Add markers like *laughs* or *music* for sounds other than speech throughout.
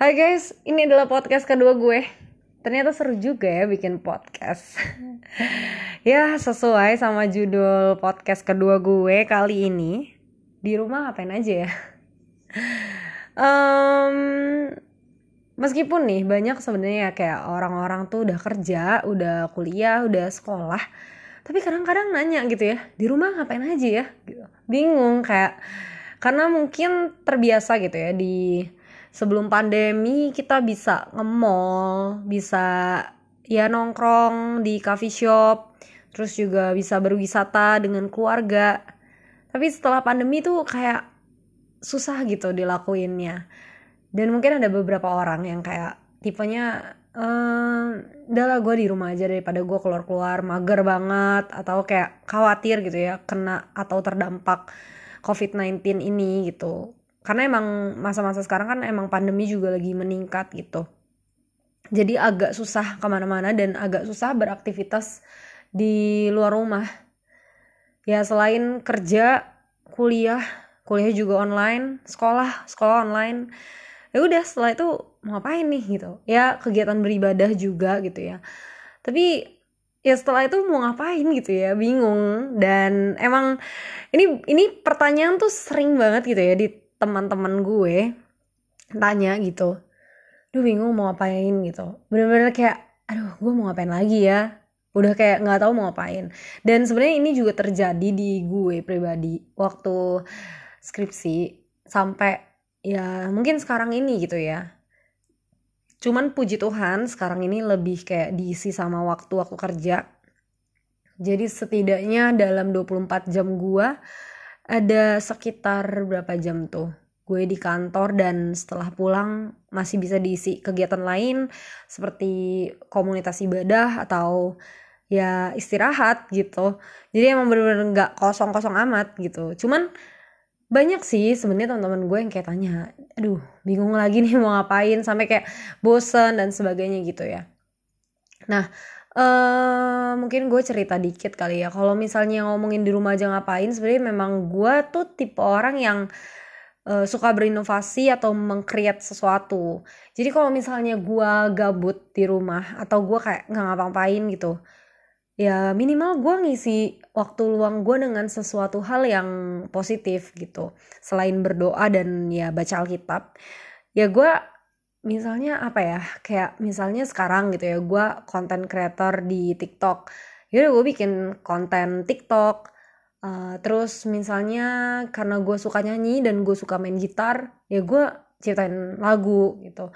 Hai guys, ini adalah podcast kedua gue. Ternyata seru juga ya bikin podcast. *laughs* ya, sesuai sama judul podcast kedua gue kali ini. Di rumah ngapain aja ya? *laughs* um, meskipun nih banyak sebenarnya kayak orang-orang tuh udah kerja, udah kuliah, udah sekolah, tapi kadang-kadang nanya gitu ya, di rumah ngapain aja ya? Gitu. Bingung kayak karena mungkin terbiasa gitu ya di sebelum pandemi kita bisa nge-mall, bisa ya nongkrong di coffee shop, terus juga bisa berwisata dengan keluarga. Tapi setelah pandemi tuh kayak susah gitu dilakuinnya. Dan mungkin ada beberapa orang yang kayak tipenya ehm, udah lah gue di rumah aja daripada gue keluar-keluar mager banget atau kayak khawatir gitu ya kena atau terdampak COVID-19 ini gitu karena emang masa-masa sekarang kan emang pandemi juga lagi meningkat gitu. Jadi agak susah ke mana-mana dan agak susah beraktivitas di luar rumah. Ya selain kerja kuliah kuliah juga online sekolah sekolah online. Ya udah setelah itu mau ngapain nih gitu? Ya kegiatan beribadah juga gitu ya. Tapi ya setelah itu mau ngapain gitu ya? Bingung. Dan emang ini ini pertanyaan tuh sering banget gitu ya di teman-teman gue tanya gitu duh bingung mau ngapain? Gitu. Bener-bener kayak aduh gue mau ngapain lagi ya? Udah kayak nggak tahu mau ngapain. Dan sebenarnya ini juga terjadi di gue pribadi waktu skripsi sampai ya mungkin sekarang ini gitu ya. Cuman puji Tuhan sekarang ini lebih kayak diisi sama waktu-waktu kerja. Jadi setidaknya dalam 24 jam gue ada sekitar berapa jam tuh gue di kantor dan setelah pulang masih bisa diisi kegiatan lain seperti komunitas ibadah atau ya istirahat gitu. Jadi emang bener-bener nggak kosong-kosong amat gitu. Cuman banyak sih sebenarnya teman-teman gue yang kayak tanya aduh bingung lagi nih mau ngapain? Sampai kayak bosen dan sebagainya gitu ya. Nah mungkin gue cerita dikit kali ya. Kalau misalnya ngomongin di rumah aja ngapain sebenarnya memang gue tuh tipe orang yang uh, suka berinovasi atau mengcreate sesuatu. Jadi kalau misalnya gue gabut di rumah atau gue kayak nggak ngapa-ngapain gitu ya minimal gue ngisi waktu luang gue dengan sesuatu hal yang positif gitu. Selain berdoa dan ya baca Alkitab ya gue misalnya apa ya? Kayak misalnya sekarang gitu ya gue konten creator di TikTok. Yaudah gue bikin konten TikTok. Uh, terus misalnya karena gue suka nyanyi dan gue suka main gitar ya gue ciptain lagu gitu.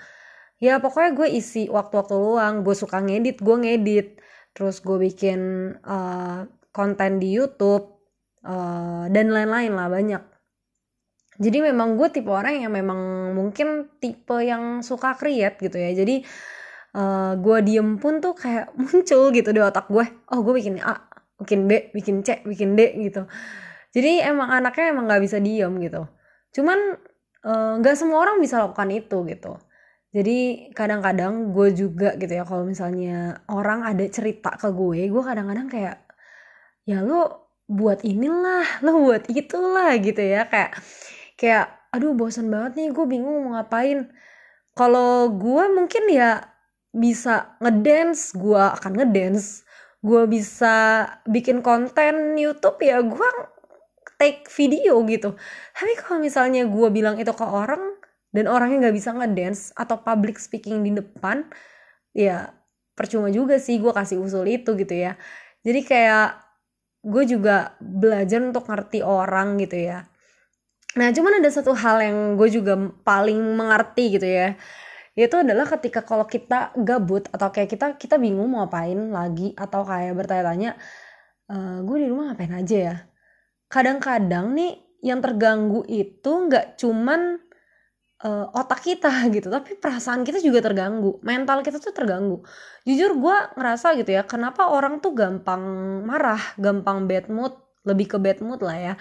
Ya pokoknya gue isi waktu-waktu luang. Gue suka ngedit gue ngedit. Terus gue bikin uh, konten di YouTube uh, dan lain-lain lah banyak jadi memang gue tipe orang yang memang mungkin tipe yang suka create gitu ya. Jadi uh, gue diem pun tuh kayak *laughs* muncul gitu di otak gue. Oh gue bikin A bikin B bikin C bikin D gitu. Jadi emang anaknya emang nggak bisa diem gitu. Cuman eh, nggak uh, semua orang bisa lakukan itu gitu. Jadi kadang-kadang gue juga gitu ya kalau misalnya orang ada cerita ke gue gue kadang-kadang kayak ya lo buat inilah lo buat itulah gitu ya. Kayak kayak aduh bosan banget nih gue bingung mau ngapain. Kalau gue mungkin ya bisa ngedance gue akan ngedance. Gue bisa bikin konten YouTube ya gue take video gitu. Tapi kalau misalnya gue bilang itu ke orang dan orangnya nggak bisa ngedance atau public speaking di depan ya percuma juga sih gue kasih usul itu gitu ya. Jadi kayak gue juga belajar untuk ngerti orang gitu ya Nah, cuman ada satu hal yang gue juga paling mengerti gitu ya. Itu adalah ketika kalau kita gabut atau kayak kita kita bingung mau ngapain lagi atau kayak bertanya-tanya, e, gue di rumah ngapain aja ya. Kadang-kadang nih yang terganggu itu nggak cuman uh, otak kita *laughs* gitu, tapi perasaan kita juga terganggu, mental kita tuh terganggu. Jujur gue ngerasa gitu ya, kenapa orang tuh gampang marah, gampang bad mood, lebih ke bad mood lah ya.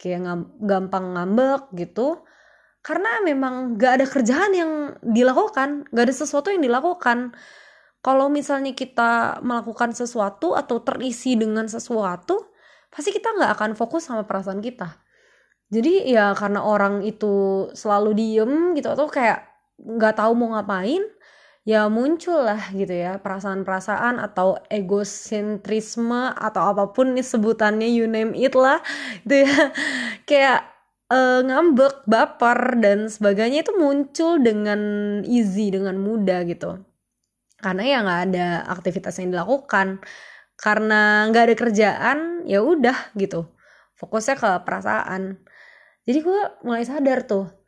Kayak ngam, gampang ngambek gitu. Karena memang gak ada kerjaan yang dilakukan gak ada sesuatu yang dilakukan. Kalau misalnya kita melakukan sesuatu atau terisi dengan sesuatu pasti kita nggak akan fokus sama perasaan kita. Jadi ya karena orang itu selalu diem gitu atau kayak nggak tahu mau ngapain ya muncul lah gitu ya perasaan-perasaan atau egosentrisme atau apa pun nih sebutannya you name it lah gitu ya. *laughs* Kayak uh, ngambek baper dan sebagainya itu muncul dengan easy dengan mudah gitu. Karena ya nggak ada aktivitas yang dilakukan. Karena nggak ada kerjaan ya udah gitu. Fokusnya ke perasaan. Jadi gue mulai sadar tuh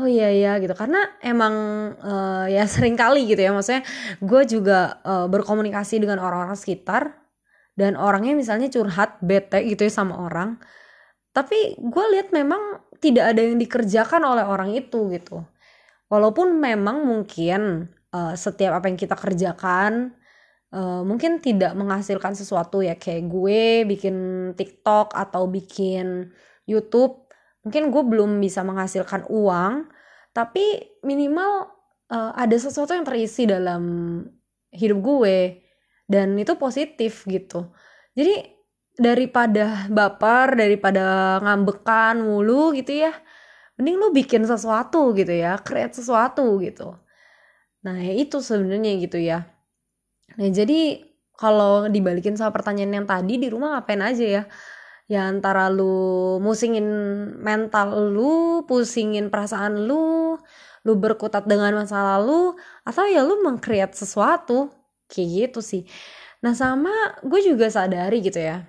Oh iya iya gitu. Karena emang uh, ya *laughs* sering kali gitu ya maksudnya gue juga uh, berkomunikasi dengan orang-orang sekitar dan orangnya misalnya curhat bete gitu ya sama orang. Tapi gue lihat memang tidak ada yang dikerjakan oleh orang itu gitu. Walaupun memang mungkin uh, setiap apa yang kita kerjakan uh, mungkin tidak menghasilkan sesuatu ya kayak gue bikin TikTok atau bikin YouTube mungkin gue belum bisa menghasilkan uang tapi minimal uh, ada sesuatu yang terisi dalam hidup gue dan itu positif gitu. Jadi daripada baper daripada ngambekan mulu gitu ya mending lu bikin sesuatu gitu ya create sesuatu gitu. Nah ya itu sebenarnya gitu ya. Nah jadi kalau dibalikin sama pertanyaan yang tadi di rumah ngapain aja ya ya antara lu musingin mental lu pusingin perasaan lu lu berkutat dengan masa lalu atau ya lu mengkreat sesuatu. Kayak gitu sih. Nah sama gue juga sadari gitu ya.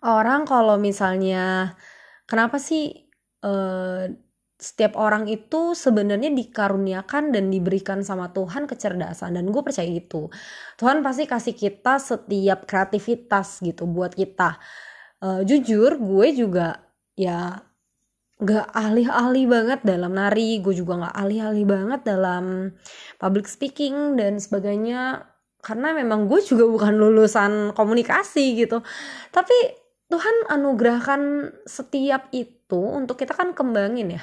Orang kalau misalnya kenapa sih uh, setiap orang itu sebenarnya dikaruniakan dan diberikan sama Tuhan kecerdasan? Dan gue percaya gitu. Tuhan pasti kasih kita setiap kreativitas gitu buat kita uh, jujur gue juga ya gak ahli-ahli banget dalam nari. Gue juga gak ahli-ahli banget dalam public speaking dan sebagainya. Karena memang gue juga bukan lulusan komunikasi gitu. Tapi Tuhan anugerahkan setiap itu untuk kita kan kembangin ya.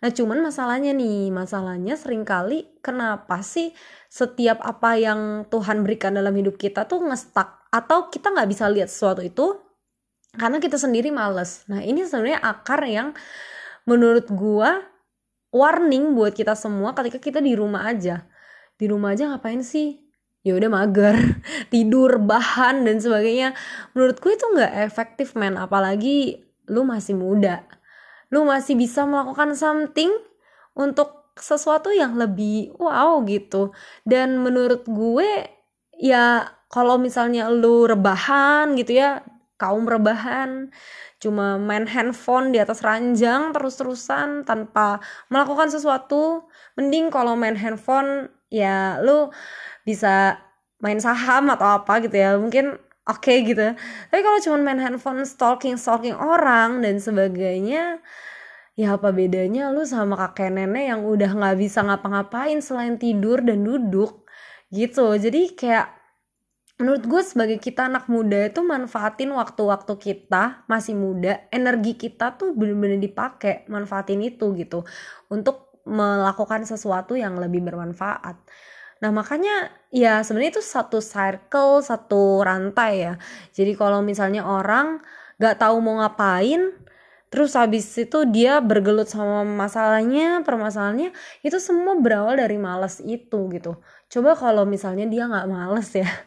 Nah cuman masalahnya nih, masalahnya sering kali kenapa sih setiap apa yang Tuhan berikan dalam hidup kita tuh ngestak atau kita nggak bisa lihat sesuatu itu karena kita sendiri males. Nah ini sebenarnya akar yang menurut gua warning buat kita semua ketika kita di rumah aja. Di rumah aja ngapain sih? Ya udah mager *laughs* tidur bahan dan sebagainya. Menurut gue itu nggak efektif men. Apalagi lu masih muda. Lu masih bisa melakukan something untuk sesuatu yang lebih wow gitu. Dan menurut gue ya kalau misalnya lu rebahan gitu ya kaum rebahan. Cuma main handphone di atas ranjang terus-terusan tanpa melakukan sesuatu. Mending kalau main handphone ya lu bisa main saham atau apa gitu ya. Mungkin oke okay gitu. Tapi kalau cuma main handphone stalking stalking orang dan sebagainya ya apa bedanya lu sama kakek nenek yang udah nggak bisa ngapa-ngapain selain tidur dan duduk? Gitu. Jadi kayak menurut gue sebagai kita anak muda itu manfaatin waktu-waktu kita masih muda energi kita tuh bener-bener dipakai manfaatin itu gitu. Untuk melakukan sesuatu yang lebih bermanfaat. Nah makanya ya sebenarnya itu satu circle satu rantai ya. Jadi kalau misalnya orang gak tahu mau ngapain terus habis itu dia bergelut sama masalahnya permasalahannya itu semua berawal dari males itu gitu coba kalau misalnya dia nggak males ya. *laughs*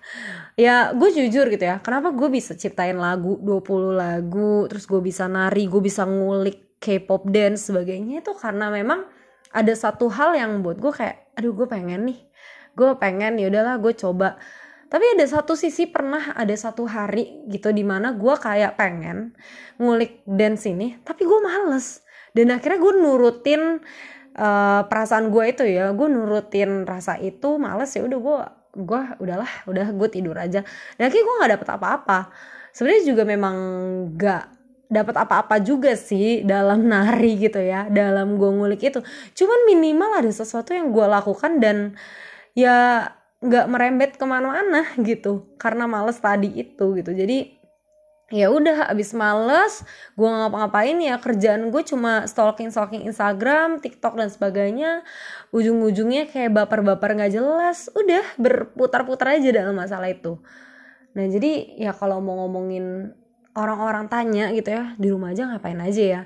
Ya gue jujur gitu ya kenapa gue bisa ciptain lagu 20 lagu terus gue bisa nari gue bisa ngulik K-pop dance sebagainya itu karena memang ada satu hal yang buat gue kayak aduh gue pengen nih gue pengen ya udahlah gue coba. Tapi ada satu sisi pernah ada satu hari gitu di mana gue kayak pengen ngulik dance ini tapi gue males. Dan akhirnya gue nurutin uh, perasaan gue itu ya gue nurutin rasa itu males ya udah gue gue udahlah udah gue tidur aja. Dan akhirnya gue nggak dapet apa-apa. Sebenarnya juga memang nggak dapat apa-apa juga sih dalam *laughs* nari gitu ya dalam gue ngulik itu. Cuman minimal ada sesuatu yang gue lakukan dan ya nggak merembet ke mana-mana gitu karena males tadi itu gitu. Jadi ya udah abis males gue ngapa-ngapain ya kerjaan gue cuma stalking stalking Instagram TikTok dan sebagainya. Ujung-ujungnya kayak baper-baper nggak jelas. Udah berputar-putar aja dalam masalah itu. Nah jadi ya kalau mau ngomongin orang-orang tanya gitu ya di rumah aja ngapain aja ya?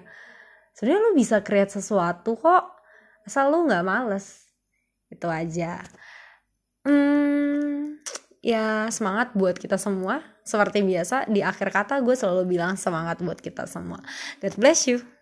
Sebenarnya lu bisa create sesuatu kok asal lu nggak males. Itu aja. Hmm, ya semangat buat kita semua. Seperti biasa di akhir kata gue selalu bilang semangat buat kita semua. God bless you